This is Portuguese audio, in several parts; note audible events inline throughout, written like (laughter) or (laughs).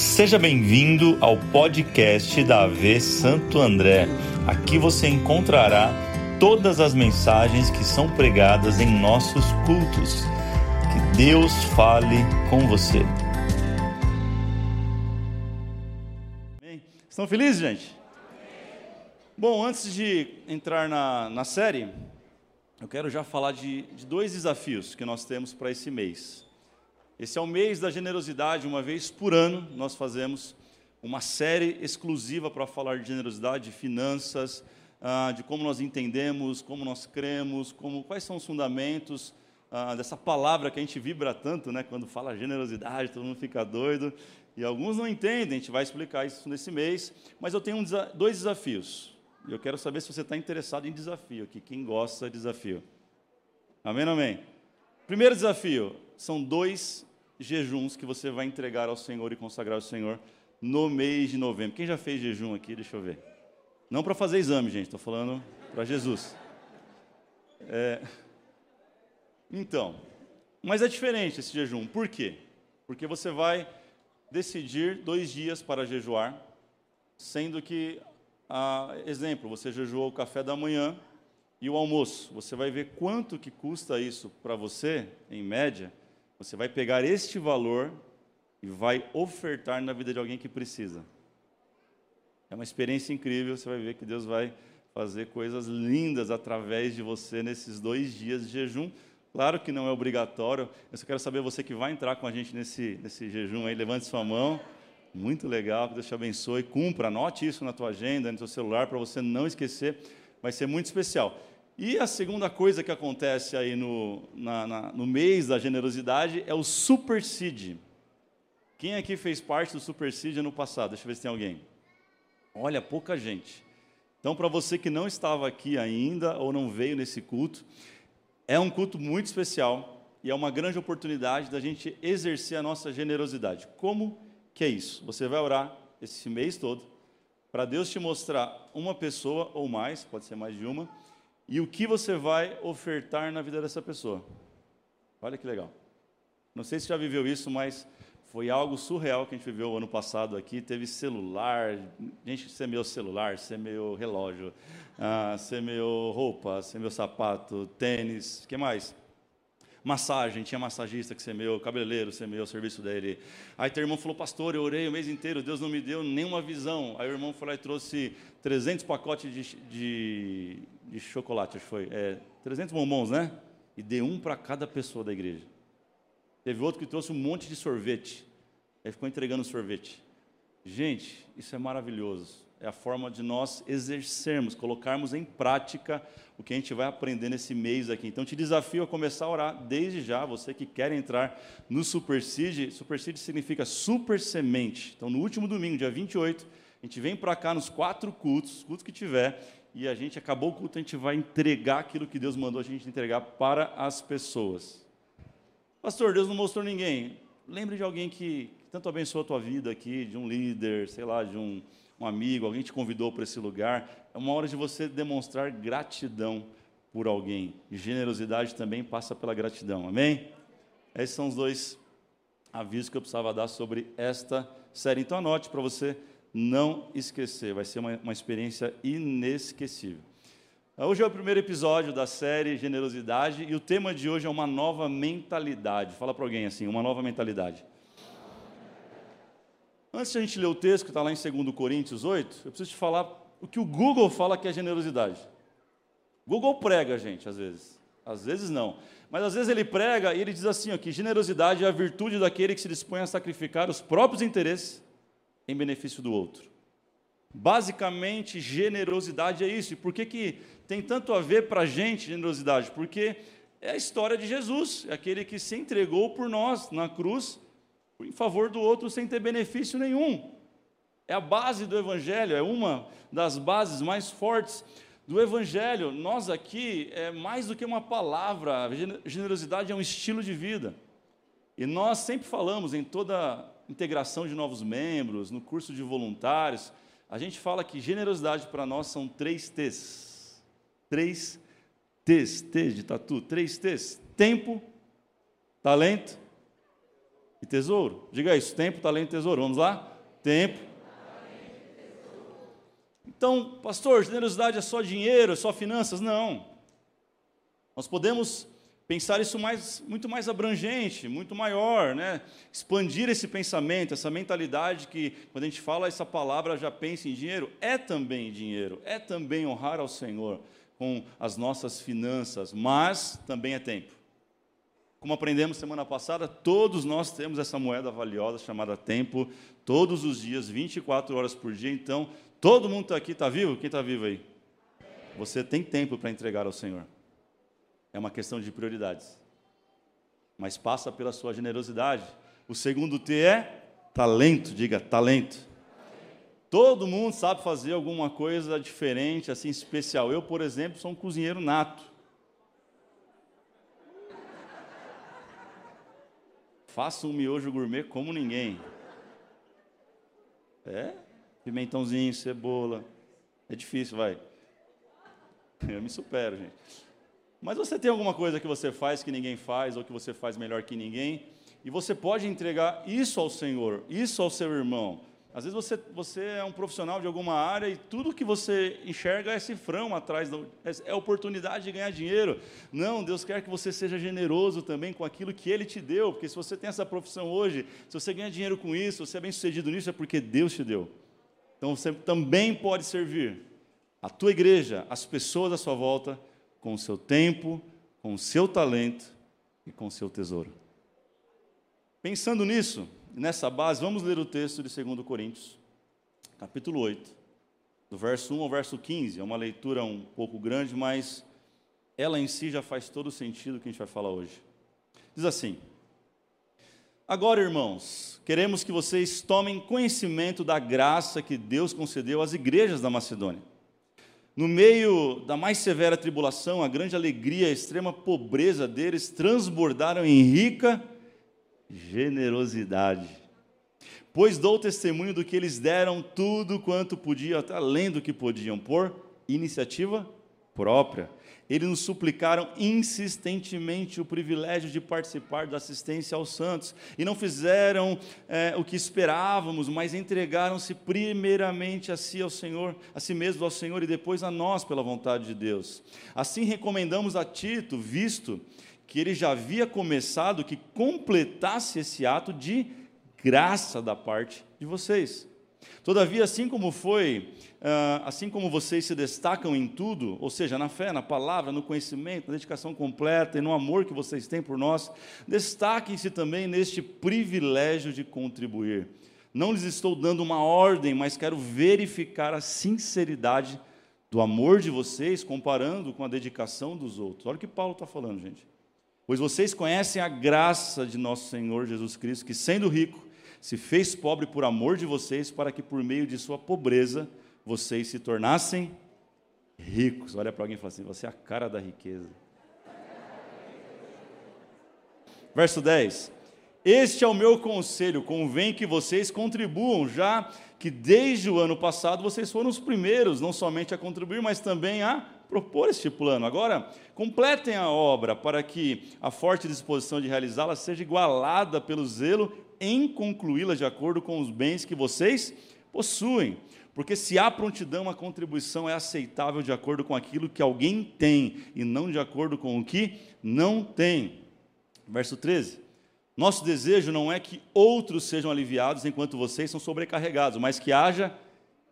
Seja bem-vindo ao podcast da AV Santo André. Aqui você encontrará todas as mensagens que são pregadas em nossos cultos. Que Deus fale com você. Estão felizes, gente? Bom, antes de entrar na, na série, eu quero já falar de, de dois desafios que nós temos para esse mês. Esse é o mês da generosidade, uma vez por ano nós fazemos uma série exclusiva para falar de generosidade, de finanças, ah, de como nós entendemos, como nós cremos, como, quais são os fundamentos ah, dessa palavra que a gente vibra tanto, né? Quando fala generosidade, todo mundo fica doido. E alguns não entendem, a gente vai explicar isso nesse mês. Mas eu tenho um, dois desafios. E eu quero saber se você está interessado em desafio aqui. Quem gosta de desafio? Amém amém? Primeiro desafio: são dois jejuns que você vai entregar ao Senhor e consagrar ao Senhor no mês de novembro. Quem já fez jejum aqui? Deixa eu ver. Não para fazer exame, gente, estou falando para Jesus. É... Então, mas é diferente esse jejum. Por quê? Porque você vai decidir dois dias para jejuar, sendo que, exemplo, você jejuou o café da manhã e o almoço. Você vai ver quanto que custa isso para você, em média, você vai pegar este valor e vai ofertar na vida de alguém que precisa. É uma experiência incrível, você vai ver que Deus vai fazer coisas lindas através de você nesses dois dias de jejum. Claro que não é obrigatório, eu só quero saber você que vai entrar com a gente nesse, nesse jejum aí, levante sua mão. Muito legal, que Deus te abençoe. Cumpra, anote isso na tua agenda, no teu celular, para você não esquecer. Vai ser muito especial. E a segunda coisa que acontece aí no, na, na, no mês da generosidade é o Super Seed. Quem aqui fez parte do Super Seed ano passado? Deixa eu ver se tem alguém. Olha, pouca gente. Então, para você que não estava aqui ainda ou não veio nesse culto, é um culto muito especial e é uma grande oportunidade da gente exercer a nossa generosidade. Como que é isso? Você vai orar esse mês todo para Deus te mostrar uma pessoa ou mais, pode ser mais de uma, e o que você vai ofertar na vida dessa pessoa. Olha que legal. Não sei se já viveu isso, mas foi algo surreal que a gente viveu ano passado aqui. Teve celular, gente semeou celular, semeou relógio, ah, semeou roupa, semeou sapato, tênis, que mais? Massagem, tinha massagista que semeou, cabeleireiro semeou o serviço dele. Aí teu irmão falou, pastor, eu orei o mês inteiro, Deus não me deu nenhuma visão. Aí o irmão foi lá e trouxe 300 pacotes de, de de chocolate, acho que foi, é, 300 bombons, né? E deu um para cada pessoa da igreja. Teve outro que trouxe um monte de sorvete. Aí ficou entregando sorvete. Gente, isso é maravilhoso. É a forma de nós exercermos, colocarmos em prática o que a gente vai aprender nesse mês aqui. Então, te desafio a começar a orar desde já. Você que quer entrar no Super Seed, Super Seed significa super semente. Então, no último domingo, dia 28, a gente vem para cá nos quatro cultos, cultos que tiver, e a gente acabou o culto, a gente vai entregar aquilo que Deus mandou a gente entregar para as pessoas. Pastor, Deus não mostrou ninguém. Lembre de alguém que tanto abençoou a tua vida aqui, de um líder, sei lá, de um, um amigo, alguém te convidou para esse lugar. É uma hora de você demonstrar gratidão por alguém. Generosidade também passa pela gratidão. Amém? Esses são os dois avisos que eu precisava dar sobre esta série. Então anote para você não esquecer, vai ser uma, uma experiência inesquecível. Hoje é o primeiro episódio da série Generosidade e o tema de hoje é uma nova mentalidade. Fala para alguém assim, uma nova mentalidade. Antes de a gente ler o texto que está lá em 2 Coríntios 8, eu preciso te falar o que o Google fala que é generosidade. Google prega, gente, às vezes. Às vezes não. Mas às vezes ele prega e ele diz assim: ó, que generosidade é a virtude daquele que se dispõe a sacrificar os próprios interesses em benefício do outro. Basicamente, generosidade é isso. E por que, que tem tanto a ver para a gente generosidade? Porque é a história de Jesus, é aquele que se entregou por nós na cruz, em favor do outro, sem ter benefício nenhum. É a base do Evangelho, é uma das bases mais fortes do Evangelho. Nós aqui, é mais do que uma palavra, generosidade é um estilo de vida. E nós sempre falamos em toda integração de novos membros, no curso de voluntários, a gente fala que generosidade para nós são três T's. Três T's, T de tatu, três T's. Tempo, talento e tesouro. Diga isso: tempo, talento e tesouro. Vamos lá? Tempo. Então, pastor, generosidade é só dinheiro, é só finanças? Não. Nós podemos pensar isso mais, muito mais abrangente, muito maior, né? expandir esse pensamento, essa mentalidade que, quando a gente fala essa palavra, já pensa em dinheiro, é também dinheiro, é também honrar ao Senhor com as nossas finanças, mas também é tempo. Como aprendemos semana passada, todos nós temos essa moeda valiosa chamada tempo, todos os dias, 24 horas por dia, então, todo mundo está aqui, está vivo? Quem está vivo aí? Você tem tempo para entregar ao Senhor. É uma questão de prioridades. Mas passa pela sua generosidade. O segundo T é talento, diga talento. Todo mundo sabe fazer alguma coisa diferente, assim, especial. Eu, por exemplo, sou um cozinheiro nato. Faço um miojo gourmet como ninguém. É? Pimentãozinho, cebola. É difícil, vai. (laughs) Eu me supero, gente. Mas você tem alguma coisa que você faz que ninguém faz, ou que você faz melhor que ninguém, e você pode entregar isso ao Senhor, isso ao seu irmão. Às vezes você, você é um profissional de alguma área e tudo que você enxerga é cifrão atrás, é, é oportunidade de ganhar dinheiro. Não, Deus quer que você seja generoso também com aquilo que Ele te deu, porque se você tem essa profissão hoje, se você ganha dinheiro com isso, você é bem sucedido nisso, é porque Deus te deu. Então você também pode servir a tua igreja, as pessoas à sua volta, com o seu tempo, com o seu talento e com o seu tesouro. Pensando nisso, nessa base, vamos ler o texto de 2 Coríntios, capítulo 8, do verso 1 ao verso 15. É uma leitura um pouco grande, mas ela em si já faz todo o sentido que a gente vai falar hoje. Diz assim: Agora, irmãos, queremos que vocês tomem conhecimento da graça que Deus concedeu às igrejas da Macedônia. No meio da mais severa tribulação, a grande alegria e a extrema pobreza deles transbordaram em rica generosidade. Pois dou testemunho do que eles deram tudo quanto podiam, até além do que podiam, por iniciativa própria. Eles nos suplicaram insistentemente o privilégio de participar da assistência aos santos. E não fizeram é, o que esperávamos, mas entregaram-se primeiramente a si ao Senhor, a si mesmo ao Senhor e depois a nós pela vontade de Deus. Assim recomendamos a Tito, visto que ele já havia começado, que completasse esse ato de graça da parte de vocês. Todavia, assim como foi, ah, assim como vocês se destacam em tudo, ou seja, na fé, na palavra, no conhecimento, na dedicação completa e no amor que vocês têm por nós, destaquem-se também neste privilégio de contribuir. Não lhes estou dando uma ordem, mas quero verificar a sinceridade do amor de vocês, comparando com a dedicação dos outros. Olha o que Paulo está falando, gente. Pois vocês conhecem a graça de nosso Senhor Jesus Cristo, que sendo rico, se fez pobre por amor de vocês, para que por meio de sua pobreza vocês se tornassem ricos. Olha para alguém e fala assim: você é a cara da riqueza. Verso 10: Este é o meu conselho, convém que vocês contribuam, já que desde o ano passado vocês foram os primeiros, não somente a contribuir, mas também a propor este plano. Agora, completem a obra para que a forte disposição de realizá-la seja igualada pelo zelo em concluí-la de acordo com os bens que vocês possuem. Porque se há prontidão, a contribuição é aceitável de acordo com aquilo que alguém tem e não de acordo com o que não tem. Verso 13. Nosso desejo não é que outros sejam aliviados enquanto vocês são sobrecarregados, mas que haja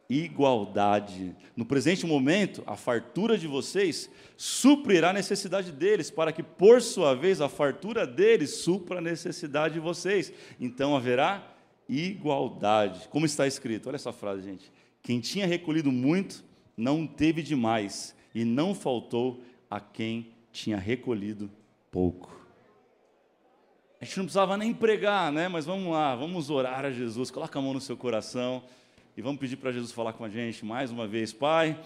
igualdade. No presente momento, a fartura de vocês suprirá a necessidade deles, para que, por sua vez, a fartura deles supra a necessidade de vocês. Então haverá igualdade. Como está escrito? Olha essa frase, gente. Quem tinha recolhido muito, não teve demais, e não faltou a quem tinha recolhido pouco. A gente não precisava nem pregar, né? Mas vamos lá, vamos orar a Jesus. Coloca a mão no seu coração. E vamos pedir para Jesus falar com a gente mais uma vez, Pai.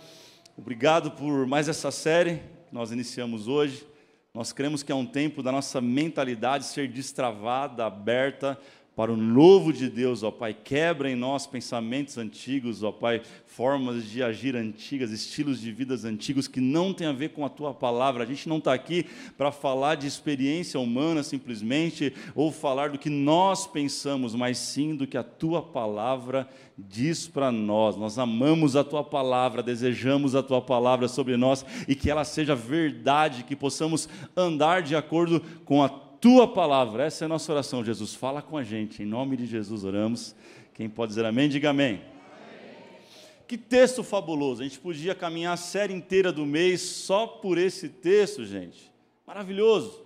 Obrigado por mais essa série que nós iniciamos hoje. Nós cremos que é um tempo da nossa mentalidade ser destravada, aberta, para o novo de Deus, ó Pai. Quebra em nós pensamentos antigos, ó Pai, formas de agir antigas, estilos de vidas antigos que não tem a ver com a tua palavra. A gente não está aqui para falar de experiência humana simplesmente, ou falar do que nós pensamos, mas sim do que a tua palavra diz para nós. Nós amamos a tua palavra, desejamos a tua palavra sobre nós e que ela seja verdade, que possamos andar de acordo com a tua palavra. Essa é a nossa oração, Jesus. Fala com a gente. Em nome de Jesus oramos. Quem pode dizer amém, diga amém. amém. Que texto fabuloso. A gente podia caminhar a série inteira do mês só por esse texto, gente. Maravilhoso.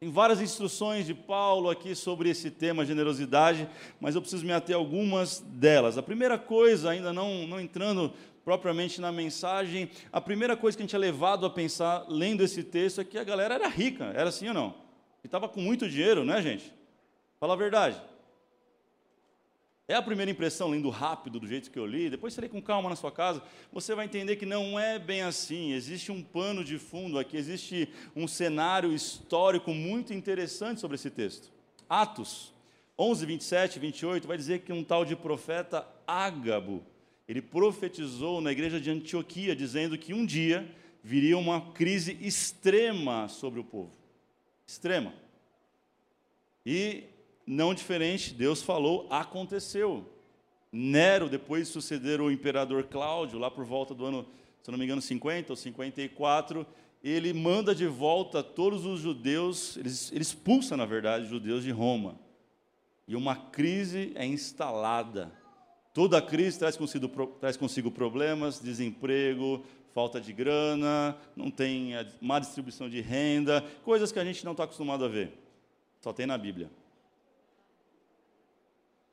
Tem várias instruções de Paulo aqui sobre esse tema generosidade, mas eu preciso me ater a algumas delas. A primeira coisa, ainda não, não entrando propriamente na mensagem, a primeira coisa que a gente é levado a pensar lendo esse texto é que a galera era rica. Era assim ou não? E estava com muito dinheiro, né, gente? Fala a verdade. É a primeira impressão, lendo rápido, do jeito que eu li, depois você lê com calma na sua casa, você vai entender que não é bem assim. Existe um pano de fundo aqui, existe um cenário histórico muito interessante sobre esse texto. Atos 11, 27 e 28 vai dizer que um tal de profeta Ágabo, ele profetizou na igreja de Antioquia, dizendo que um dia viria uma crise extrema sobre o povo extrema. E, não diferente, Deus falou, aconteceu. Nero, depois de suceder o imperador Cláudio, lá por volta do ano, se não me engano, 50 ou 54, ele manda de volta todos os judeus, ele, expulsa, na verdade, os judeus de Roma. E uma crise é instalada. Toda crise traz consigo, traz consigo problemas, desemprego, falta de grana, não tem má distribuição de renda, coisas que a gente não está acostumado a ver. Só tem na Bíblia.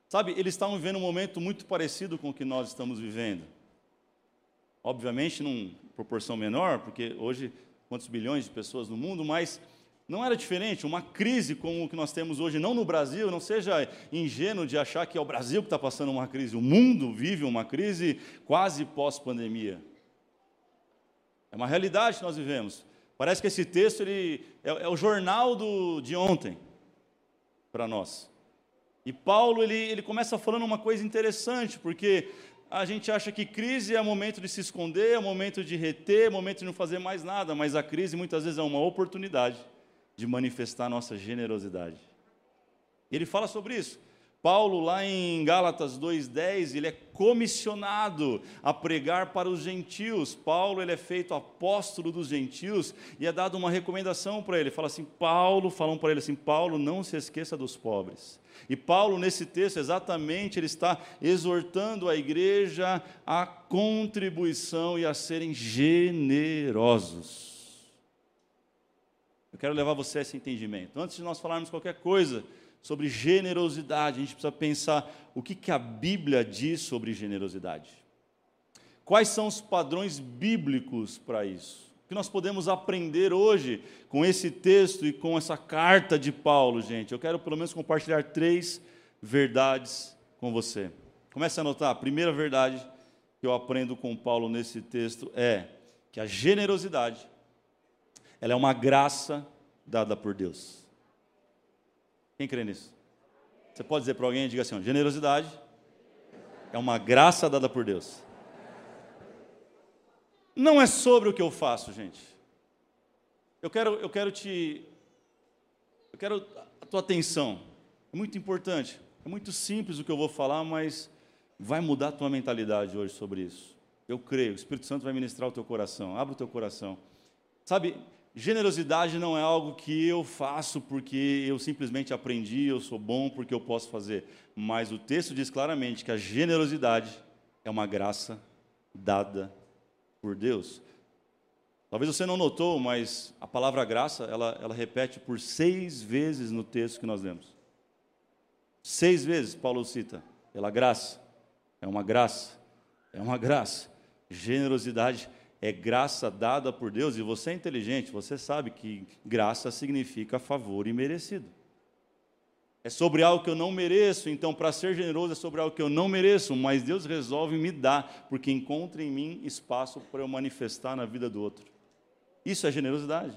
Sabe, eles estavam vivendo um momento muito parecido com o que nós estamos vivendo. Obviamente, numa proporção menor, porque hoje, quantos bilhões de pessoas no mundo, mas não era diferente. Uma crise como o que nós temos hoje, não no Brasil, não seja ingênuo de achar que é o Brasil que está passando uma crise. O mundo vive uma crise quase pós-pandemia. É uma realidade que nós vivemos. Parece que esse texto ele, é, é o jornal do, de ontem para nós. E Paulo ele, ele começa falando uma coisa interessante, porque a gente acha que crise é momento de se esconder, é momento de reter, é momento de não fazer mais nada, mas a crise muitas vezes é uma oportunidade de manifestar nossa generosidade. Ele fala sobre isso. Paulo, lá em Gálatas 2,10, ele é comissionado a pregar para os gentios. Paulo, ele é feito apóstolo dos gentios e é dado uma recomendação para ele. Fala assim: Paulo, falam para ele assim: Paulo, não se esqueça dos pobres. E Paulo, nesse texto, exatamente, ele está exortando a igreja à contribuição e a serem generosos. Eu quero levar você a esse entendimento. Antes de nós falarmos qualquer coisa, sobre generosidade, a gente precisa pensar o que, que a Bíblia diz sobre generosidade. Quais são os padrões bíblicos para isso? O que nós podemos aprender hoje com esse texto e com essa carta de Paulo, gente? Eu quero pelo menos compartilhar três verdades com você. Comece a anotar. A primeira verdade que eu aprendo com Paulo nesse texto é que a generosidade ela é uma graça dada por Deus. Quem crê nisso? Você pode dizer para alguém, diga assim, generosidade é uma graça dada por Deus. Não é sobre o que eu faço, gente. Eu quero, eu quero te, eu quero a tua atenção. É muito importante. É muito simples o que eu vou falar, mas vai mudar a tua mentalidade hoje sobre isso. Eu creio. O Espírito Santo vai ministrar o teu coração. Abra o teu coração. Sabe, Generosidade não é algo que eu faço porque eu simplesmente aprendi, eu sou bom porque eu posso fazer. Mas o texto diz claramente que a generosidade é uma graça dada por Deus. Talvez você não notou, mas a palavra graça, ela, ela repete por seis vezes no texto que nós lemos. Seis vezes Paulo cita, pela graça. É uma graça, é uma graça. Generosidade é graça dada por Deus, e você é inteligente, você sabe que graça significa favor imerecido. É sobre algo que eu não mereço, então para ser generoso é sobre algo que eu não mereço, mas Deus resolve me dar, porque encontra em mim espaço para eu manifestar na vida do outro. Isso é generosidade.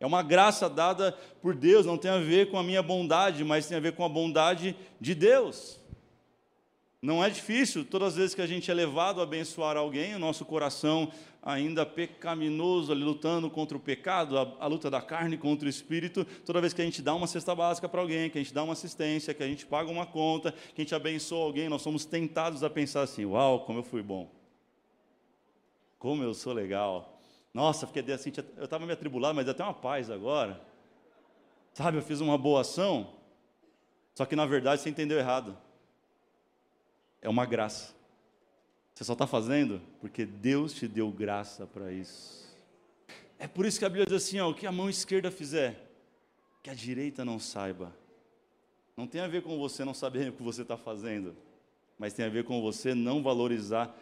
É uma graça dada por Deus, não tem a ver com a minha bondade, mas tem a ver com a bondade de Deus. Não é difícil, todas as vezes que a gente é levado a abençoar alguém, o nosso coração ainda pecaminoso, ali lutando contra o pecado, a, a, luta da carne contra o espírito, toda vez que a gente dá uma cesta básica para alguém, que a gente dá uma assistência, que a gente paga uma conta, que a gente abençoa alguém, nós somos tentados a pensar assim: uau, como eu fui bom, como eu sou legal. Nossa, fiquei assim, eu estava me atribulado, mas até uma paz agora. Sabe, eu fiz uma boa ação, só que na verdade você entendeu errado. É uma graça. Você só está fazendo porque Deus te deu graça para isso. É por isso que a Bíblia diz assim: ó, o que a mão esquerda fizer, que a direita não saiba. Não tem a ver com você não saber o que você está fazendo, mas tem a ver com você não valorizar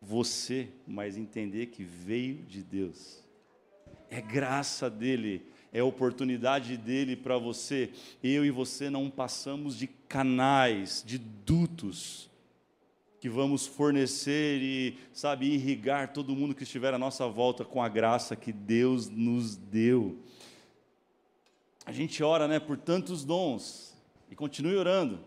você, mas entender que veio de Deus. É graça dele, é oportunidade dele para você. Eu e você não passamos de canais, de dutos que vamos fornecer e, sabe, irrigar todo mundo que estiver à nossa volta com a graça que Deus nos deu. A gente ora, né, por tantos dons e continue orando.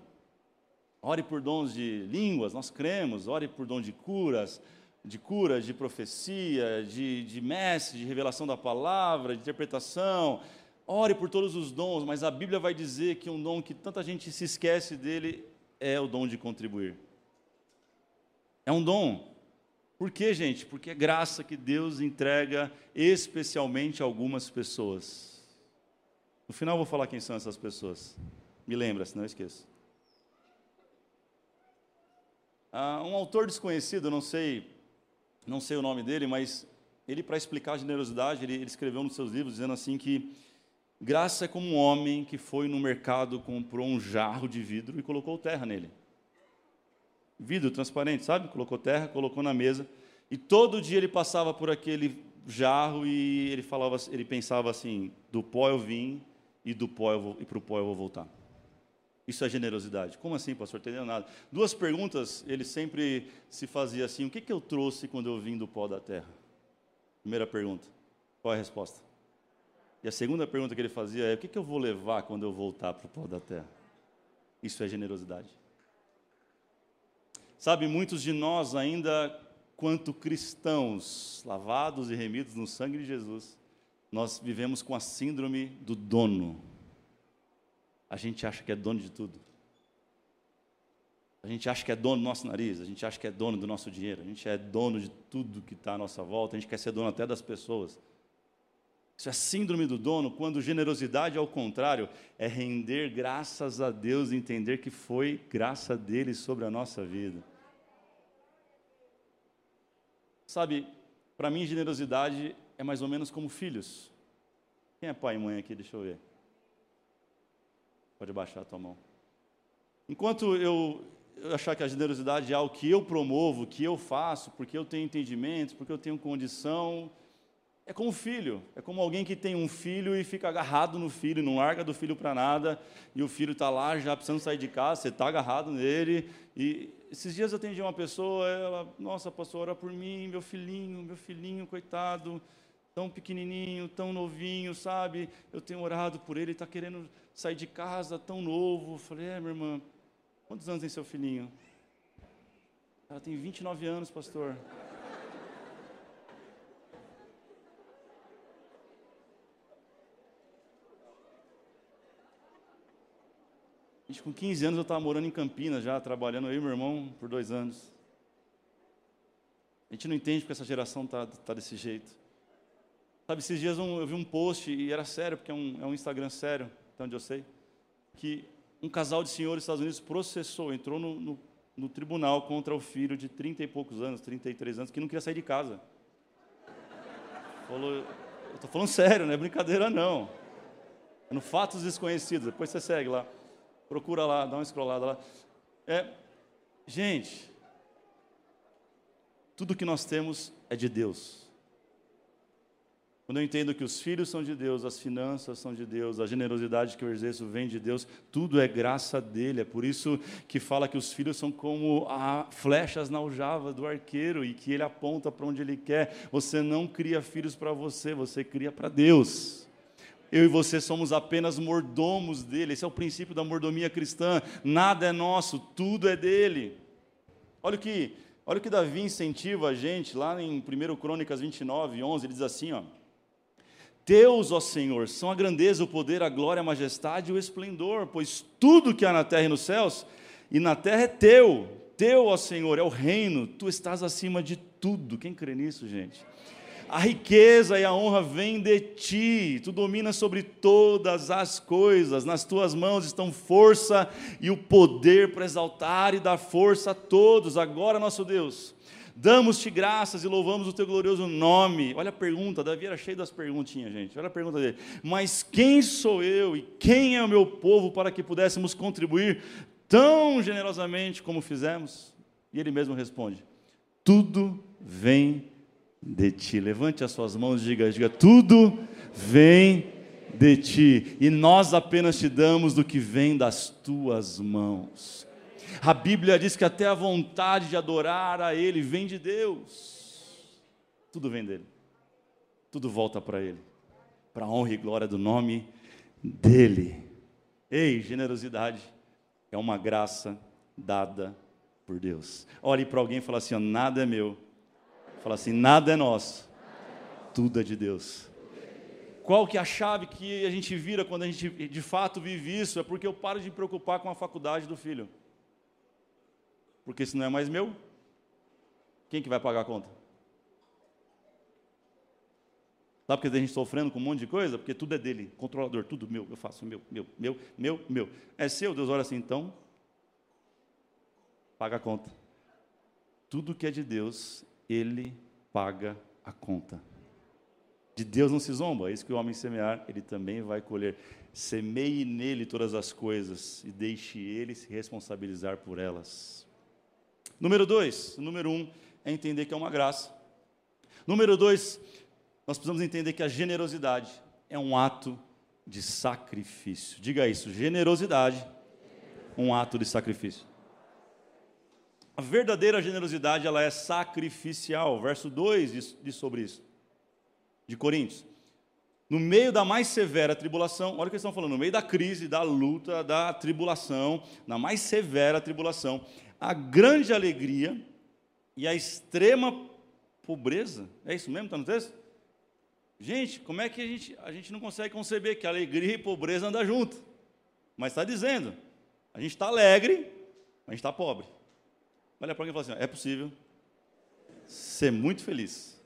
Ore por dons de línguas, nós cremos, ore por dom de curas, de curas, de profecia, de, de mestre, de revelação da palavra, de interpretação. Ore por todos os dons, mas a Bíblia vai dizer que um dom que tanta gente se esquece dele é o dom de contribuir. É um dom. Por quê, gente? Porque é graça que Deus entrega especialmente a algumas pessoas. No final eu vou falar quem são essas pessoas. Me lembra, senão eu esqueço. Ah, um autor desconhecido, não sei, não sei o nome dele, mas ele para explicar a generosidade, ele, ele escreveu nos seus livros dizendo assim que graça é como um homem que foi no mercado, comprou um jarro de vidro e colocou terra nele vidro transparente, sabe? Colocou terra, colocou na mesa. E todo dia ele passava por aquele jarro e ele falava, ele pensava assim: do pó eu vim e do pó eu vou, e para o pó eu vou voltar. Isso é generosidade. Como assim, pastor? Entendendo nada. Duas perguntas ele sempre se fazia assim: o que, que eu trouxe quando eu vim do pó da terra? Primeira pergunta. Qual é a resposta? E a segunda pergunta que ele fazia é: o que, que eu vou levar quando eu voltar para o pó da terra? Isso é generosidade. Sabe, muitos de nós ainda, quanto cristãos, lavados e remidos no sangue de Jesus, nós vivemos com a síndrome do dono. A gente acha que é dono de tudo. A gente acha que é dono do nosso nariz, a gente acha que é dono do nosso dinheiro, a gente é dono de tudo que está à nossa volta, a gente quer ser dono até das pessoas. Isso é síndrome do dono, quando generosidade, ao contrário, é render graças a Deus e entender que foi graça dele sobre a nossa vida. Sabe, para mim, generosidade é mais ou menos como filhos. Quem é pai e mãe aqui? Deixa eu ver. Pode baixar a tua mão. Enquanto eu, achar que a generosidade é algo que eu promovo, que eu faço, porque eu tenho entendimento, porque eu tenho condição, é como filho, é como alguém que tem um filho e fica agarrado no filho, não larga do filho para nada, e o filho está lá já precisando sair de casa, você está agarrado nele. E esses dias eu atendi uma pessoa, ela, nossa, pastor, ora por mim, meu filhinho, meu filhinho, coitado, tão pequenininho, tão novinho, sabe? Eu tenho orado por ele, está querendo sair de casa, tão novo. Eu falei, é, minha irmã, quantos anos tem seu filhinho? Ela tem 29 anos, pastor. Com 15 anos eu estava morando em Campinas já, trabalhando e meu irmão por dois anos. A gente não entende porque essa geração está tá desse jeito. Sabe, esses dias eu vi um post, e era sério, porque é um, é um Instagram sério, até onde eu sei, que um casal de senhores dos Estados Unidos processou, entrou no, no, no tribunal contra o filho de 30 e poucos anos, 33 anos, que não queria sair de casa. Falou, eu estou falando sério, não é brincadeira não. É no Fatos Desconhecidos, depois você segue lá. Procura lá, dá uma escrolada lá. É, gente, tudo que nós temos é de Deus. Quando eu entendo que os filhos são de Deus, as finanças são de Deus, a generosidade que eu exerço vem de Deus, tudo é graça dele. É por isso que fala que os filhos são como flechas na aljava do arqueiro e que ele aponta para onde ele quer. Você não cria filhos para você, você cria para Deus. Eu e você somos apenas mordomos dele. Esse é o princípio da mordomia cristã. Nada é nosso, tudo é dele. Olha o que, olha o que Davi incentiva a gente lá em 1 Crônicas 29, 11, ele diz assim, ó: Teus, ó Senhor, são a grandeza, o poder, a glória, a majestade e o esplendor, pois tudo que há na terra e nos céus e na terra é teu. Teu, ó Senhor, é o reino, tu estás acima de tudo. Quem crê nisso, gente? A riqueza e a honra vêm de ti, tu dominas sobre todas as coisas, nas tuas mãos estão força e o poder para exaltar e dar força a todos. Agora, nosso Deus, damos-te graças e louvamos o teu glorioso nome. Olha a pergunta, Davi era cheio das perguntinhas, gente. Olha a pergunta dele. Mas quem sou eu e quem é o meu povo para que pudéssemos contribuir tão generosamente como fizemos? E ele mesmo responde: Tudo vem de ti. Levante as suas mãos e diga, diga, tudo vem de ti, e nós apenas te damos do que vem das tuas mãos. A Bíblia diz que até a vontade de adorar a Ele vem de Deus. Tudo vem dele. Tudo volta para Ele. Para a honra e glória do nome dEle. Ei, generosidade é uma graça dada por Deus. Olhe para alguém e fala assim: ó, nada é meu, Fala assim: nada é nosso, tudo é de Deus. Qual que é a chave que a gente vira quando a gente de fato vive isso? É porque eu paro de me preocupar com a faculdade do filho. Porque se não é mais meu, quem que vai pagar a conta? Sabe porque a gente sofrendo com um monte de coisa? Porque tudo é dele, controlador, tudo meu, eu faço meu, meu, meu, meu, meu. É seu, Deus olha assim, então, paga a conta. Tudo que é de Deus ele paga a conta. De Deus não se zomba, é isso que o homem semear, ele também vai colher. Semeie nele todas as coisas e deixe ele se responsabilizar por elas. Número dois, número um é entender que é uma graça. Número dois, nós precisamos entender que a generosidade é um ato de sacrifício. Diga isso, generosidade, um ato de sacrifício. A verdadeira generosidade ela é sacrificial. Verso 2 diz, sobre isso, de Coríntios. No meio da mais severa tribulação, olha o que eles estão falando, no meio da crise, da luta, da tribulação, na mais severa tribulação, a grande alegria e a extrema pobreza. É isso mesmo? Está no texto? Gente, como é que a gente, a gente não consegue conceber que alegria e pobreza andam junto? Mas está dizendo, a gente está alegre, mas a gente está pobre. Olha para alguém e fala assim: é possível ser muito feliz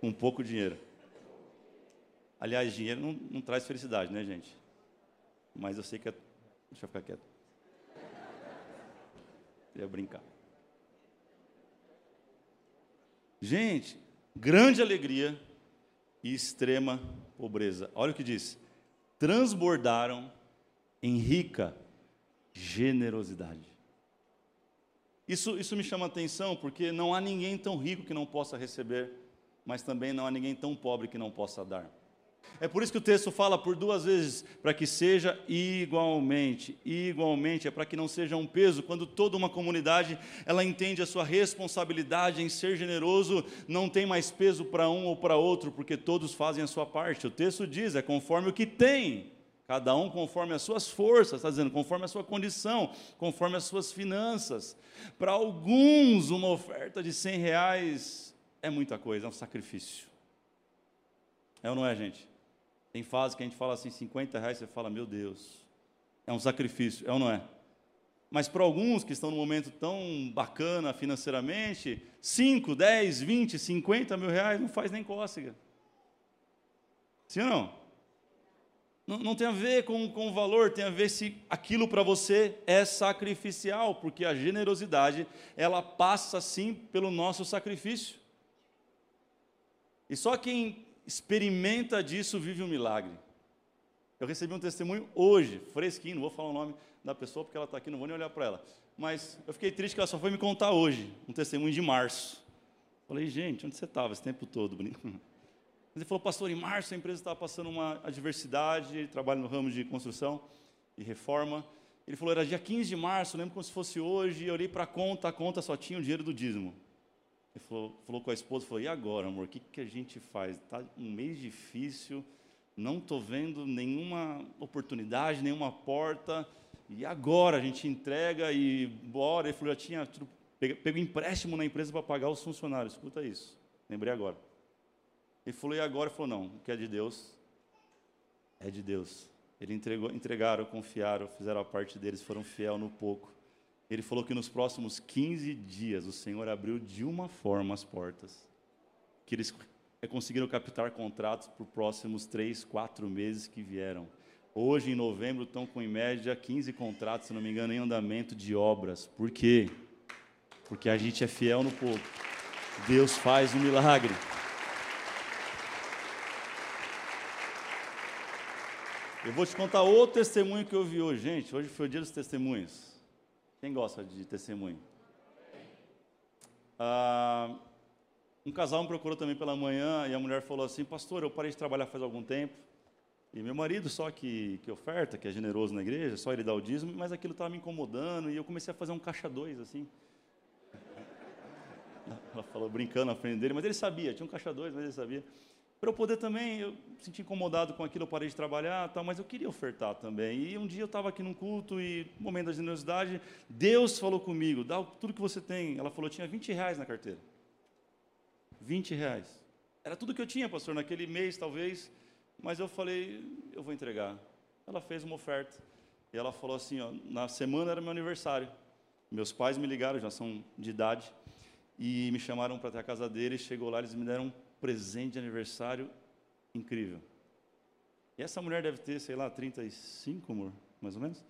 com pouco dinheiro. Aliás, dinheiro não, não traz felicidade, né, gente? Mas eu sei que é. Deixa eu ficar quieto. Queria brincar. Gente, grande alegria e extrema pobreza. Olha o que diz: transbordaram em rica generosidade. Isso, isso me chama atenção porque não há ninguém tão rico que não possa receber, mas também não há ninguém tão pobre que não possa dar. É por isso que o texto fala por duas vezes, para que seja igualmente. Igualmente é para que não seja um peso. Quando toda uma comunidade ela entende a sua responsabilidade em ser generoso, não tem mais peso para um ou para outro, porque todos fazem a sua parte. O texto diz, é conforme o que tem. Cada um conforme as suas forças, está dizendo, conforme a sua condição, conforme as suas finanças. Para alguns, uma oferta de 100 reais é muita coisa, é um sacrifício. É ou não é, gente? Tem fase que a gente fala assim, 50 reais, você fala, meu Deus, é um sacrifício, é ou não é? Mas para alguns que estão num momento tão bacana financeiramente, 5, 10, 20, 50 mil reais não faz nem cócega. Sim ou não? Não, não, tem a ver com, com o valor, tem a ver se aquilo para você é sacrificial, porque a generosidade, ela passa sim pelo nosso sacrifício. E só quem experimenta disso vive um milagre. Eu recebi um testemunho hoje, fresquinho, não vou falar o nome da pessoa porque ela está aqui, não vou nem olhar para ela. Mas eu fiquei triste que ela só foi me contar hoje, um testemunho de março. Falei, gente, onde você estava esse tempo todo? (laughs) Bonito. Ele falou, pastor, em março a empresa estava passando uma adversidade, ele trabalha no ramo de construção e reforma. Ele falou, era dia 15 de março, lembro como se fosse hoje, eu olhei para a conta, a conta só tinha o dinheiro do dízimo. Ele falou, falou com a esposa, falou, e agora, amor, o que, que a gente faz? Está um mês difícil, não estou vendo nenhuma oportunidade, nenhuma porta, e agora a gente entrega e bora. Ele falou, já tinha pegou empréstimo na empresa para pagar os funcionários, escuta isso, lembrei agora. Ele falou, e agora? Ele falou, não, o que é de Deus, é de Deus. Ele entregou, entregaram, confiaram, fizeram a parte deles, foram fiel no pouco. Ele falou que nos próximos 15 dias o Senhor abriu de uma forma as portas, que eles conseguiram captar contratos para os próximos 3, 4 meses que vieram. Hoje, em novembro, estão com em média 15 contratos, se não me engano, em andamento de obras. Por quê? Porque a gente é fiel no pouco. Deus faz um milagre. Eu vou te contar outro testemunho que eu vi hoje. Gente, hoje foi o dia dos testemunhos. Quem gosta de testemunho? Ah, um casal me procurou também pela manhã e a mulher falou assim: Pastor, eu parei de trabalhar faz algum tempo. E meu marido só que, que oferta, que é generoso na igreja, só ele dá o dízimo, mas aquilo estava me incomodando e eu comecei a fazer um caixa dois, assim. Ela falou brincando na frente dele, mas ele sabia, tinha um caixa dois, mas ele sabia. Para eu poder também, eu me senti incomodado com aquilo, eu parei de trabalhar, tal, mas eu queria ofertar também. E um dia eu estava aqui num culto e, no momento da generosidade, Deus falou comigo, dá tudo que você tem. Ela falou, tinha 20 reais na carteira. 20 reais. Era tudo que eu tinha, pastor, naquele mês, talvez, mas eu falei, eu vou entregar. Ela fez uma oferta. E ela falou assim, ó, na semana era meu aniversário. Meus pais me ligaram, já são de idade, e me chamaram para ter a casa deles. Chegou lá, eles me deram presente de aniversário incrível. E essa mulher deve ter, sei lá, 35, amor, mais ou menos?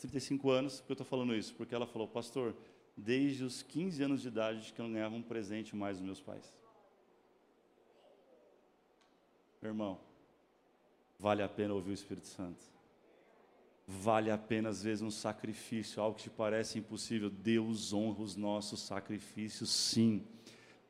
35 anos, porque eu estou falando isso? Porque ela falou, pastor, desde os 15 anos de idade que eu não ganhava um presente mais dos meus pais. Irmão, vale a pena ouvir o Espírito Santo. Vale a pena, às vezes, um sacrifício, algo que te parece impossível. Deus honra os nossos sacrifícios, sim.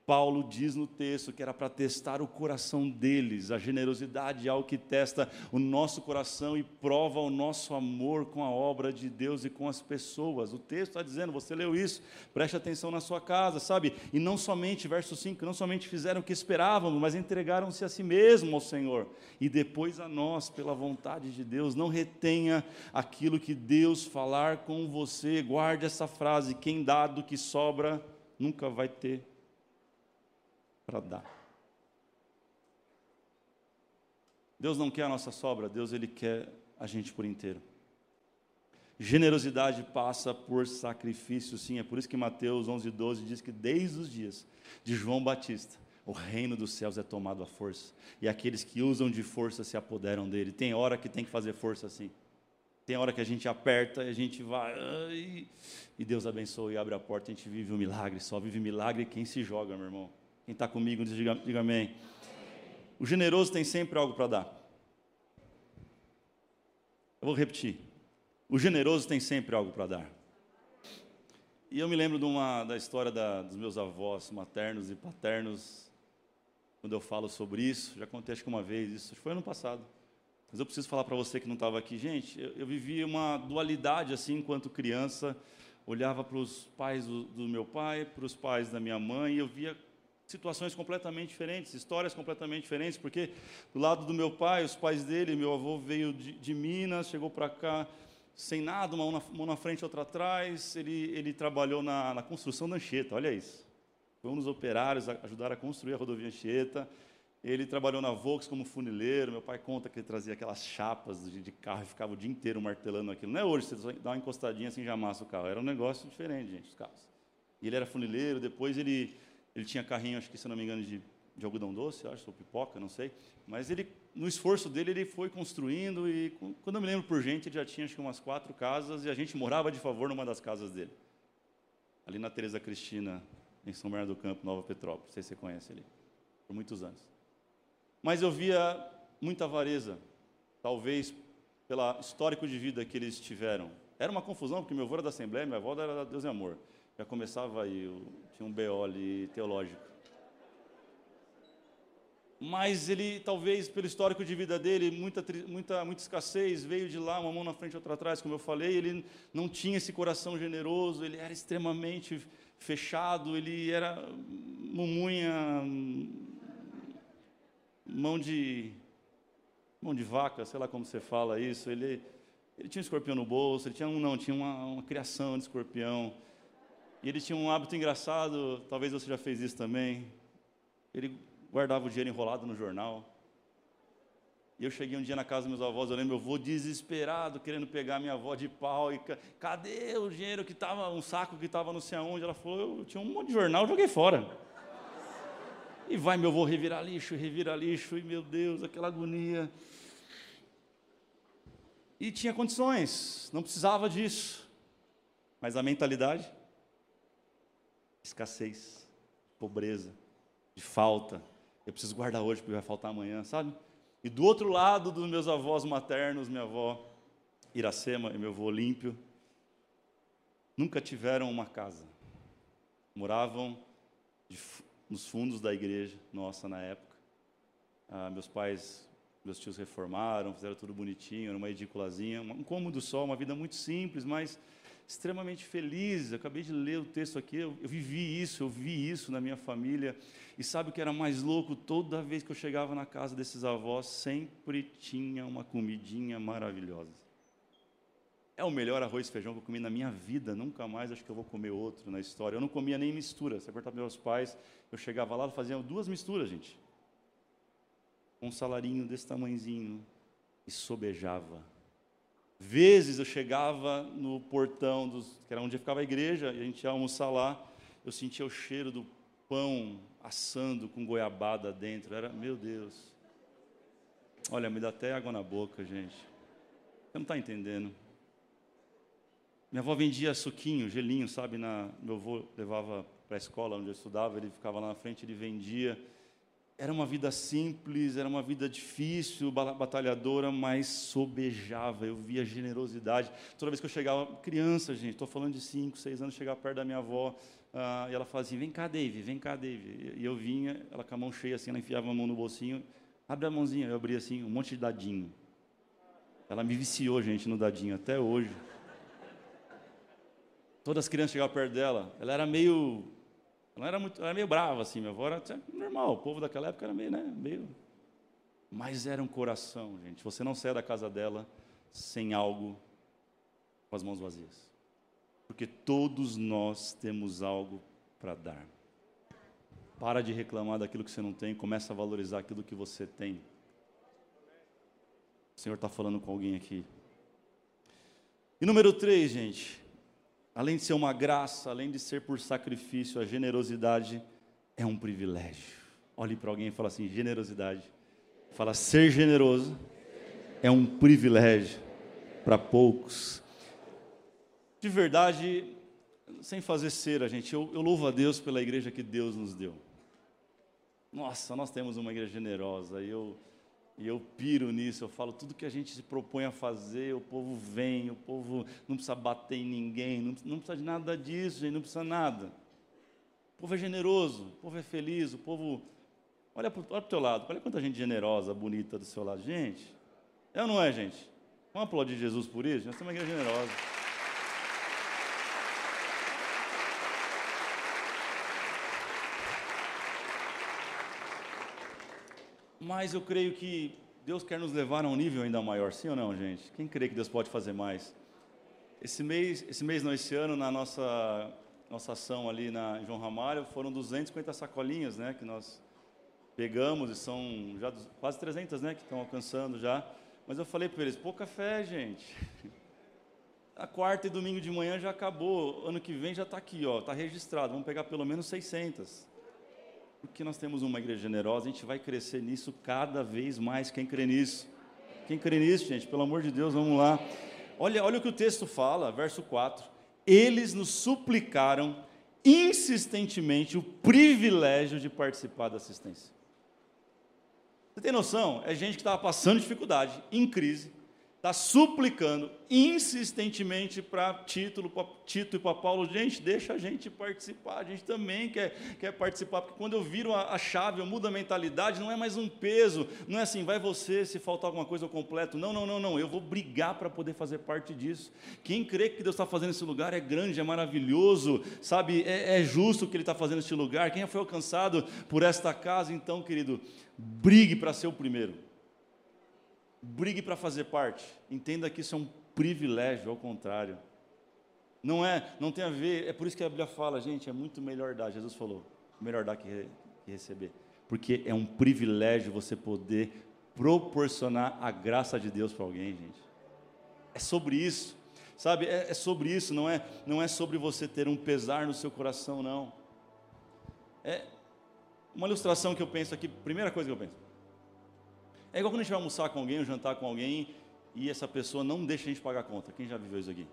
Paulo diz no texto que era para testar o coração deles. A generosidade é algo que testa o nosso coração e prova o nosso amor com a obra de Deus e com as pessoas. O texto está dizendo, você leu isso, preste atenção na sua casa, sabe? E não somente, verso 5, não somente fizeram o que esperávamos, mas entregaram-se a si mesmo ao Senhor e depois a nós, pela vontade de Deus. Não retenha aquilo que Deus falar com você. Guarde essa frase: quem dá do que sobra nunca vai ter para dar. Deus não quer a nossa sobra, Deus ele quer a gente por inteiro. Generosidade passa por sacrifício, sim. É por isso que Mateus 11, 12 diz que desde os dias de João Batista, o reino dos céus é tomado à força. E aqueles que usam de força se apoderam dele. Tem hora que tem que fazer força assim. Tem hora que a gente aperta e a gente vai. E Deus abençoa e abre a porta. A gente vive um milagre. Só vive milagre quem se joga, meu irmão. Quem está comigo, diga, diga amém. O generoso tem sempre algo para dar. Eu vou repetir. O generoso tem sempre algo para dar. E eu me lembro de uma, da história da, dos meus avós maternos e paternos, quando eu falo sobre isso. Já contei acho que uma vez isso, foi ano passado. Mas eu preciso falar para você que não estava aqui. Gente, eu, eu vivi uma dualidade assim enquanto criança. Olhava para os pais do, do meu pai, para os pais da minha mãe, e eu via situações completamente diferentes, histórias completamente diferentes, porque do lado do meu pai, os pais dele, meu avô veio de, de Minas, chegou para cá sem nada, uma mão na, mão na, frente, outra atrás, ele, ele trabalhou na, na construção da Anchieta, olha isso. Foi um dos operários, a, ajudaram a construir a rodovia Anchieta, ele trabalhou na Volks como funileiro, meu pai conta que ele trazia aquelas chapas de, de carro e ficava o dia inteiro martelando aquilo. Não é hoje, você dá uma encostadinha assim já amassa o carro, era um negócio diferente, gente, os carros. E ele era funileiro, depois ele ele tinha carrinho, acho que se não me engano, de, de algodão doce, acho, ou pipoca, não sei. Mas ele, no esforço dele, ele foi construindo e, quando eu me lembro por gente, ele já tinha acho que umas quatro casas e a gente morava de favor numa das casas dele. Ali na Teresa Cristina, em São Bernardo do Campo, Nova Petrópolis. Não sei se você conhece ali. Por muitos anos. Mas eu via muita avareza, talvez pelo histórico de vida que eles tiveram. Era uma confusão, porque meu avô era da Assembleia, minha avó era da Deus e Amor. Já começava aí, tinha um BO ali teológico. Mas ele, talvez pelo histórico de vida dele, muita, muita, muita escassez, veio de lá, uma mão na frente, outra atrás, como eu falei, ele não tinha esse coração generoso, ele era extremamente fechado, ele era mumunha, mão de mão de vaca, sei lá como você fala isso, ele, ele tinha um escorpião no bolso, ele tinha um, não, tinha uma, uma criação de escorpião. E ele tinha um hábito engraçado, talvez você já fez isso também. Ele guardava o dinheiro enrolado no jornal. E eu cheguei um dia na casa dos meus avós, eu lembro, eu vou desesperado, querendo pegar minha avó de pau. E cadê o dinheiro que estava, um saco que estava não sei aonde? Ela falou, eu tinha um monte de jornal, joguei fora. E vai, meu avô, revirar lixo, revirar lixo, e meu Deus, aquela agonia. E tinha condições, não precisava disso. Mas a mentalidade? Escassez, pobreza, de falta. Eu preciso guardar hoje porque vai faltar amanhã, sabe? E do outro lado dos meus avós maternos, minha avó Iracema e meu avô Olímpio, nunca tiveram uma casa. Moravam de, nos fundos da igreja nossa na época. Ah, meus pais, meus tios reformaram, fizeram tudo bonitinho, era uma edículazinha, um cômodo só, uma vida muito simples, mas extremamente feliz. Eu acabei de ler o texto aqui, eu, eu, vivi isso, eu vi isso na minha família. E sabe o que era mais louco? Toda vez que eu chegava na casa desses avós, sempre tinha uma comidinha maravilhosa. É o melhor arroz e feijão que eu comi na minha vida, nunca mais acho que eu vou comer outro na história. Eu não comia nem mistura. Você perguntava para meus pais, eu chegava lá, fazia duas misturas, gente. Um salarinho desse tamanhozinho e sobejava Vezes eu chegava no portão, dos, que era onde ficava a igreja, e a gente ia almoçar lá, eu sentia o cheiro do pão assando com goiabada dentro. Era, meu Deus. Olha, me dá até água na boca, gente. Você não está entendendo. Minha avó vendia suquinho, gelinho, sabe? Na, meu avô levava para a escola onde eu estudava, ele ficava lá na frente, ele vendia. Era uma vida simples, era uma vida difícil, batalhadora, mas sobejava. Eu via generosidade. Toda vez que eu chegava, criança, gente, estou falando de 5, 6 anos, chegava perto da minha avó, uh, e ela fazia assim: Vem cá, Dave, vem cá, Dave. E eu vinha, ela com a mão cheia assim, ela enfiava a mão no bolsinho, abre a mãozinha, eu abria assim, um monte de dadinho. Ela me viciou, gente, no dadinho, até hoje. Todas as crianças chegavam perto dela, ela era meio ela era, muito, era meio brava, assim, minha avó era normal, o povo daquela época era meio, né, meio... Mas era um coração, gente. Você não saia da casa dela sem algo com as mãos vazias. Porque todos nós temos algo para dar. Para de reclamar daquilo que você não tem, começa a valorizar aquilo que você tem. O Senhor está falando com alguém aqui. E número três, gente, além de ser uma graça, além de ser por sacrifício, a generosidade é um privilégio. Olhe para alguém e fala assim: generosidade. Fala, ser generoso é um privilégio para poucos. De verdade, sem fazer cera, gente, eu, eu louvo a Deus pela igreja que Deus nos deu. Nossa, nós temos uma igreja generosa. E eu e eu piro nisso, eu falo, tudo que a gente se propõe a fazer, o povo vem, o povo não precisa bater em ninguém, não, não precisa de nada disso, gente, não precisa nada. O povo é generoso, o povo é feliz, o povo. Olha para o teu lado, olha quanta gente generosa, bonita do seu lado. Gente, é ou não é, gente? Vamos aplaudir Jesus por isso? Nós somos uma igreja generosa. Mas eu creio que Deus quer nos levar a um nível ainda maior, sim ou não, gente? Quem crê que Deus pode fazer mais? Esse mês, esse mês não, esse ano, na nossa, nossa ação ali na João Ramalho, foram 250 sacolinhas, né, que nós pegamos e são já quase 300, né, que estão alcançando já. Mas eu falei para eles, pouca fé, gente. (laughs) A quarta e domingo de manhã já acabou, ano que vem já está aqui, ó, está registrado. Vamos pegar pelo menos 600 porque nós temos uma igreja generosa, a gente vai crescer nisso cada vez mais. Quem crê nisso? Quem crê nisso, gente? Pelo amor de Deus, vamos lá. Olha, olha o que o texto fala, verso 4. Eles nos suplicaram insistentemente o privilégio de participar da assistência. Você tem noção? É gente que estava passando dificuldade, em crise, está suplicando insistentemente para Tito, Tito e para Paulo, gente, deixa a gente participar, a gente também quer, quer participar, porque quando eu viro a, a, chave, eu mudo a mentalidade, não é mais um peso, não é assim, vai você, se faltar alguma coisa eu completo, não, não, não, não, eu vou brigar para poder fazer parte disso. Quem crê que Deus está fazendo esse lugar é grande, é maravilhoso, sabe, é, é justo o que Ele está fazendo nesse lugar, quem foi alcançado por esta casa, então, querido, brigue para ser o primeiro. Brigue para fazer parte. Entenda que isso é um privilégio, ao contrário. Não é, não tem a ver, é por isso que a Bíblia fala, gente, é muito melhor dar, Jesus falou, melhor dar que, re, que receber. Porque é um privilégio você poder proporcionar a graça de Deus para alguém, gente. É sobre isso, sabe? É, é, sobre isso, não é, não é sobre você ter um pesar no seu coração, não. É uma ilustração que eu penso aqui, primeira coisa que eu penso. É igual quando a gente vai almoçar com alguém, ou jantar com alguém, e essa pessoa não deixa a gente pagar a conta. Quem já viveu isso aqui?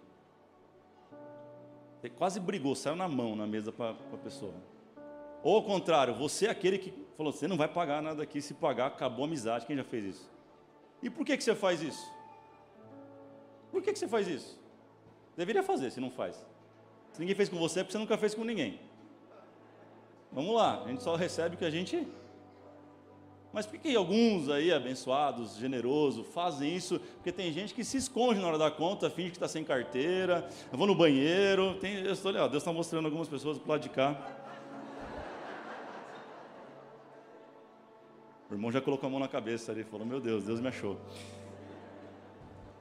Você quase brigou, saiu na mão na mesa para a pessoa. Ou ao contrário, você é aquele que falou: você não vai pagar nada aqui, se pagar, acabou a amizade. Quem já fez isso? E por que, que você faz isso? Por que, que você faz isso? Deveria fazer, se não faz. Se ninguém fez com você, é porque você nunca fez com ninguém. Vamos lá, a gente só recebe o que a gente mas por que alguns aí, abençoados, generosos, fazem isso? Porque tem gente que se esconde na hora da conta, finge que está sem carteira, eu vou no banheiro. Tem, eu estou ó, Deus está mostrando algumas pessoas do lado de cá. O irmão já colocou a mão na cabeça ali e falou: Meu Deus, Deus me achou.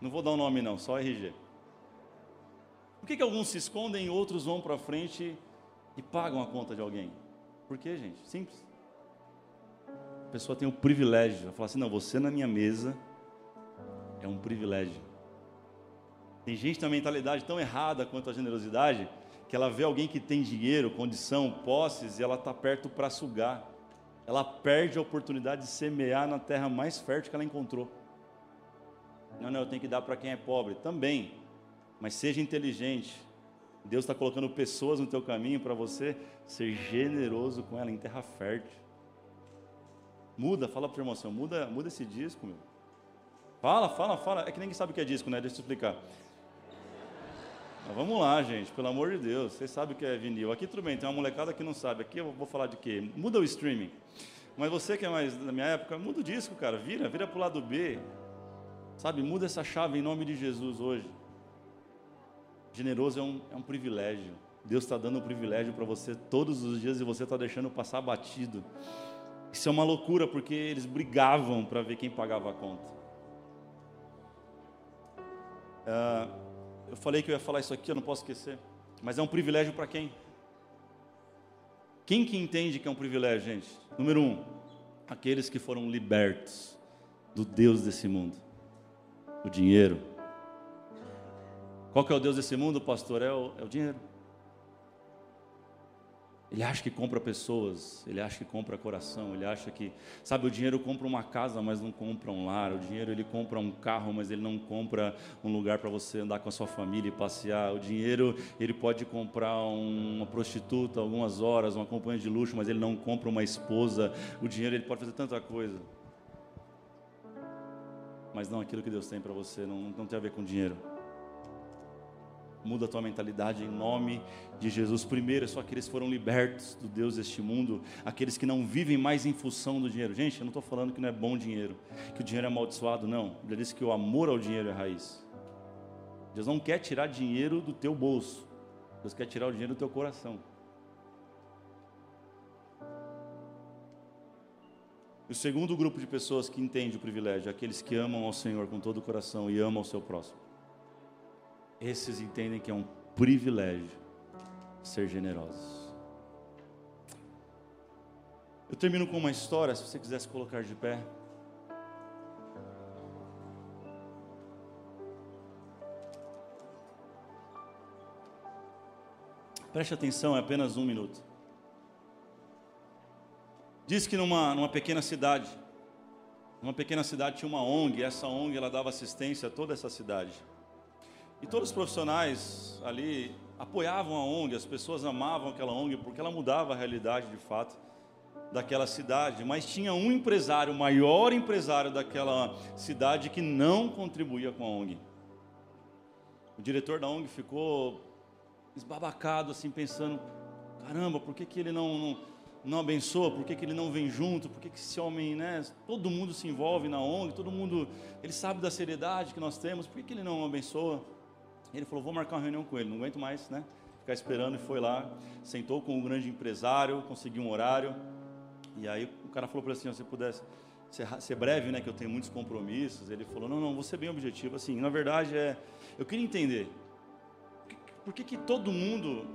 Não vou dar o um nome, não, só RG. Por que, que alguns se escondem e outros vão para frente e pagam a conta de alguém? Por quê, gente? Simples. A pessoa tem o privilégio de falar assim: não, você na minha mesa é um privilégio. Tem gente uma mentalidade tão errada quanto a generosidade que ela vê alguém que tem dinheiro, condição, posses e ela está perto para sugar. Ela perde a oportunidade de semear na terra mais fértil que ela encontrou. Não, não, eu tenho que dar para quem é pobre. Também. Mas seja inteligente. Deus está colocando pessoas no teu caminho para você ser generoso com ela em terra fértil. Muda, fala para o irmão assim, muda, muda esse disco, meu. Fala, fala, fala. É que ninguém sabe o que é disco, né? Deixa eu explicar. Mas vamos lá, gente, pelo amor de Deus. Vocês sabem o que é vinil. Aqui tudo bem, tem uma molecada que não sabe. Aqui eu vou falar de quê? Muda o streaming. Mas você que é mais da minha época, muda o disco, cara. Vira, vira para o lado B. Sabe, muda essa chave em nome de Jesus hoje. Generoso é um, é um privilégio. Deus está dando um privilégio para você todos os dias e você está deixando passar batido. Isso é uma loucura porque eles brigavam para ver quem pagava a conta. Uh, eu falei que eu ia falar isso aqui, eu não posso esquecer. Mas é um privilégio para quem? Quem que entende que é um privilégio, gente? Número um, aqueles que foram libertos do Deus desse mundo, o dinheiro. Qual que é o Deus desse mundo, pastor? É o, é o dinheiro. Ele acha que compra pessoas, ele acha que compra coração, ele acha que, sabe, o dinheiro compra uma casa, mas não compra um lar. O dinheiro ele compra um carro, mas ele não compra um lugar para você andar com a sua família e passear. O dinheiro ele pode comprar uma prostituta algumas horas, uma companhia de luxo, mas ele não compra uma esposa. O dinheiro ele pode fazer tanta coisa, mas não aquilo que Deus tem para você. Não, não tem a ver com dinheiro. Muda a tua mentalidade em nome de Jesus. Primeiro, é só aqueles que foram libertos do Deus deste mundo, aqueles que não vivem mais em função do dinheiro. Gente, eu não estou falando que não é bom dinheiro, que o dinheiro é amaldiçoado, não. Ele disse que o amor ao dinheiro é raiz. Deus não quer tirar dinheiro do teu bolso, Deus quer tirar o dinheiro do teu coração. O segundo grupo de pessoas que entende o privilégio, aqueles que amam ao Senhor com todo o coração e amam ao seu próximo. Esses entendem que é um privilégio ser generosos. Eu termino com uma história, se você quiser se colocar de pé. Preste atenção, é apenas um minuto. Diz que numa, numa pequena cidade, numa pequena cidade tinha uma ONG, essa ONG ela dava assistência a toda essa cidade. E todos os profissionais ali apoiavam a ONG, as pessoas amavam aquela ONG porque ela mudava a realidade de fato daquela cidade, mas tinha um empresário, o maior empresário daquela cidade que não contribuía com a ONG. O diretor da ONG ficou esbabacado assim pensando, caramba, por que, que ele não, não, não abençoa, por que, que ele não vem junto, por que, que esse homem, né, todo mundo se envolve na ONG, todo mundo, ele sabe da seriedade que nós temos, por que, que ele não abençoa? Ele falou: vou marcar uma reunião com ele, não aguento mais, né? Ficar esperando e foi lá, sentou com um grande empresário, conseguiu um horário. E aí o cara falou para ele assim: se pudesse, ser, ser breve, né? Que eu tenho muitos compromissos. Ele falou: Não, não, vou ser bem objetivo. Assim, na verdade, é, eu queria entender por que, que todo mundo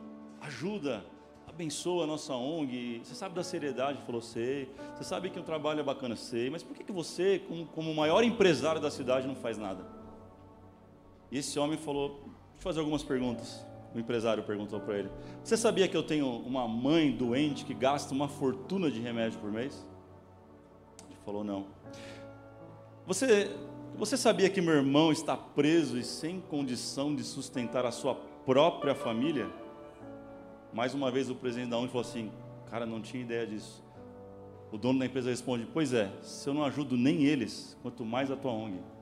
ajuda, abençoa a nossa ONG? Você sabe da seriedade? Falou: Sei. Você sabe que o trabalho é bacana? Sei. Mas por que, que você, como, como maior empresário da cidade, não faz nada? E esse homem falou: Deixa eu fazer algumas perguntas. O empresário perguntou para ele: Você sabia que eu tenho uma mãe doente que gasta uma fortuna de remédio por mês? Ele falou: Não. Você, você sabia que meu irmão está preso e sem condição de sustentar a sua própria família? Mais uma vez o presidente da ONG falou assim: Cara, não tinha ideia disso. O dono da empresa responde: Pois é, se eu não ajudo nem eles, quanto mais a tua ONG.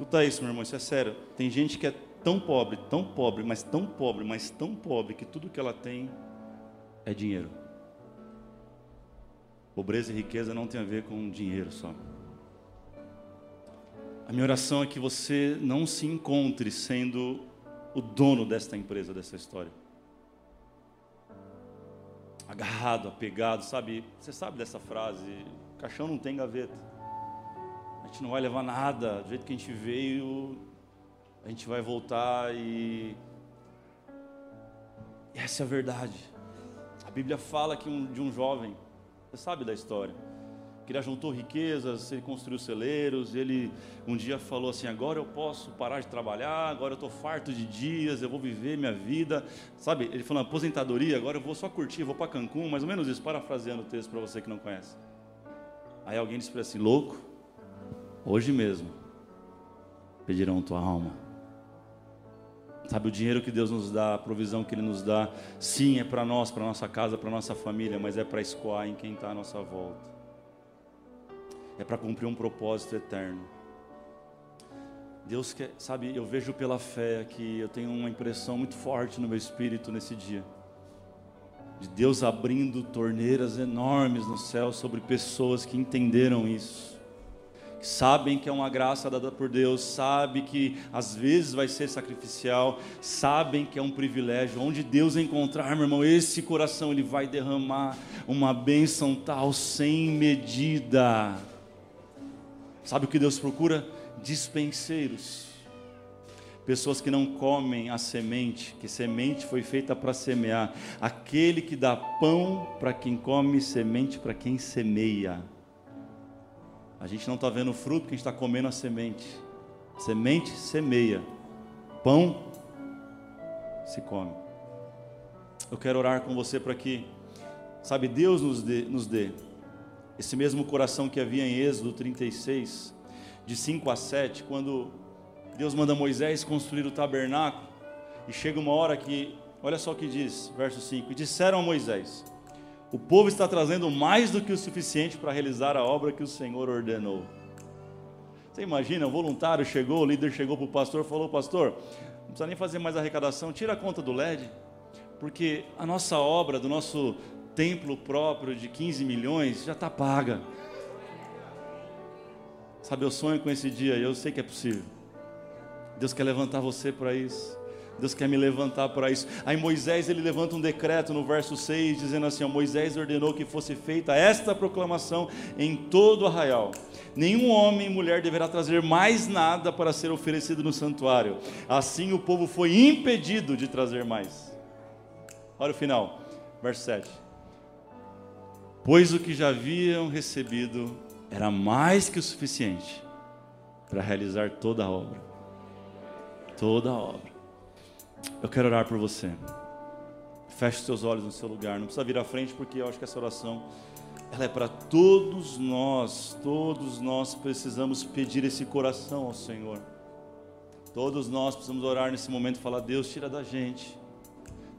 Escuta isso, meu irmão, isso é sério. Tem gente que é tão pobre, tão pobre, mas tão pobre, mas tão pobre, que tudo que ela tem é dinheiro. Pobreza e riqueza não tem a ver com dinheiro só. A minha oração é que você não se encontre sendo o dono desta empresa, dessa história. Agarrado, apegado, sabe? Você sabe dessa frase: caixão não tem gaveta gente não vai levar nada, do jeito que a gente veio, a gente vai voltar e. Essa é a verdade. A Bíblia fala que um, de um jovem, você sabe da história, que ele ajuntou riquezas, ele construiu celeiros, ele um dia falou assim: agora eu posso parar de trabalhar, agora eu estou farto de dias, eu vou viver minha vida. Sabe, ele falou: aposentadoria, agora eu vou só curtir, vou para Cancún, mais ou menos isso, parafraseando o texto para você que não conhece. Aí alguém disse para assim: louco, hoje mesmo, pedirão tua alma. Sabe, o dinheiro que Deus nos dá, a provisão que Ele nos dá, sim, é para nós, para nossa casa, para nossa família, mas é para escoar em quem está à nossa volta. É para cumprir um propósito eterno. Deus quer, sabe, eu vejo pela fé que eu tenho uma impressão muito forte no meu espírito nesse dia. De Deus abrindo torneiras enormes no céu sobre pessoas que entenderam isso sabem que é uma graça dada por Deus, sabem que às vezes vai ser sacrificial, sabem que é um privilégio. Onde Deus encontrar, meu irmão, esse coração ele vai derramar uma bênção tal sem medida. Sabe o que Deus procura? Dispenseiros. Pessoas que não comem a semente, que semente foi feita para semear. Aquele que dá pão para quem come, semente para quem semeia. A gente não está vendo o fruto porque a gente está comendo a semente. Semente semeia, pão se come. Eu quero orar com você para que, sabe, Deus nos dê, nos dê esse mesmo coração que havia em Êxodo 36, de 5 a 7, quando Deus manda Moisés construir o tabernáculo, e chega uma hora que, olha só o que diz, verso 5: E disseram a Moisés: o povo está trazendo mais do que o suficiente para realizar a obra que o Senhor ordenou. Você imagina, o voluntário chegou, o líder chegou para o pastor falou: Pastor, não precisa nem fazer mais arrecadação, tira a conta do LED, porque a nossa obra do nosso templo próprio de 15 milhões já está paga. Sabe, eu sonho com esse dia eu sei que é possível. Deus quer levantar você para isso. Deus quer me levantar para isso. Aí Moisés ele levanta um decreto no verso 6, dizendo assim: ó, Moisés ordenou que fosse feita esta proclamação em todo o arraial. Nenhum homem e mulher deverá trazer mais nada para ser oferecido no santuário. Assim o povo foi impedido de trazer mais. Olha o final, verso 7. Pois o que já haviam recebido era mais que o suficiente para realizar toda a obra. Toda a obra. Eu quero orar por você. Feche seus olhos no seu lugar. Não precisa vir à frente porque eu acho que essa oração ela é para todos nós. Todos nós precisamos pedir esse coração ao Senhor. Todos nós precisamos orar nesse momento e falar: Deus, tira da gente.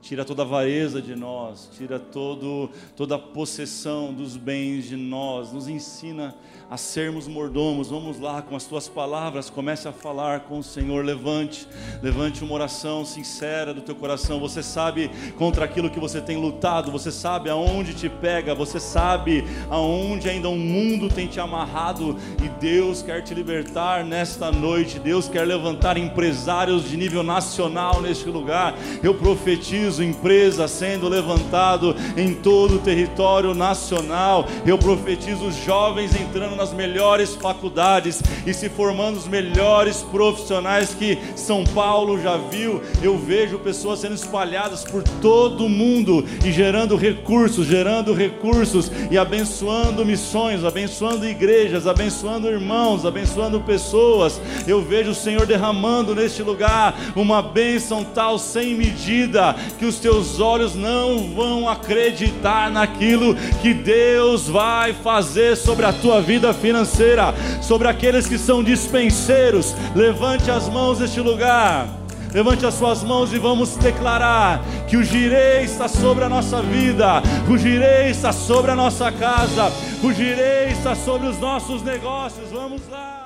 Tira toda a avareza de nós, tira todo, toda a possessão dos bens de nós, nos ensina a sermos mordomos. Vamos lá com as tuas palavras, comece a falar com o Senhor. Levante, levante uma oração sincera do teu coração. Você sabe contra aquilo que você tem lutado, você sabe aonde te pega, você sabe aonde ainda o mundo tem te amarrado e Deus quer te libertar nesta noite. Deus quer levantar empresários de nível nacional neste lugar. Eu profetizo empresa sendo levantado em todo o território nacional. Eu profetizo jovens entrando nas melhores faculdades e se formando os melhores profissionais que São Paulo já viu. Eu vejo pessoas sendo espalhadas por todo o mundo e gerando recursos, gerando recursos e abençoando missões, abençoando igrejas, abençoando irmãos, abençoando pessoas. Eu vejo o Senhor derramando neste lugar uma bênção tal sem medida que os teus olhos não vão acreditar naquilo que Deus vai fazer sobre a tua vida financeira, sobre aqueles que são dispenseiros. Levante as mãos neste lugar. Levante as suas mãos e vamos declarar que o girei está sobre a nossa vida, o girei está sobre a nossa casa, o girei está sobre os nossos negócios. Vamos lá.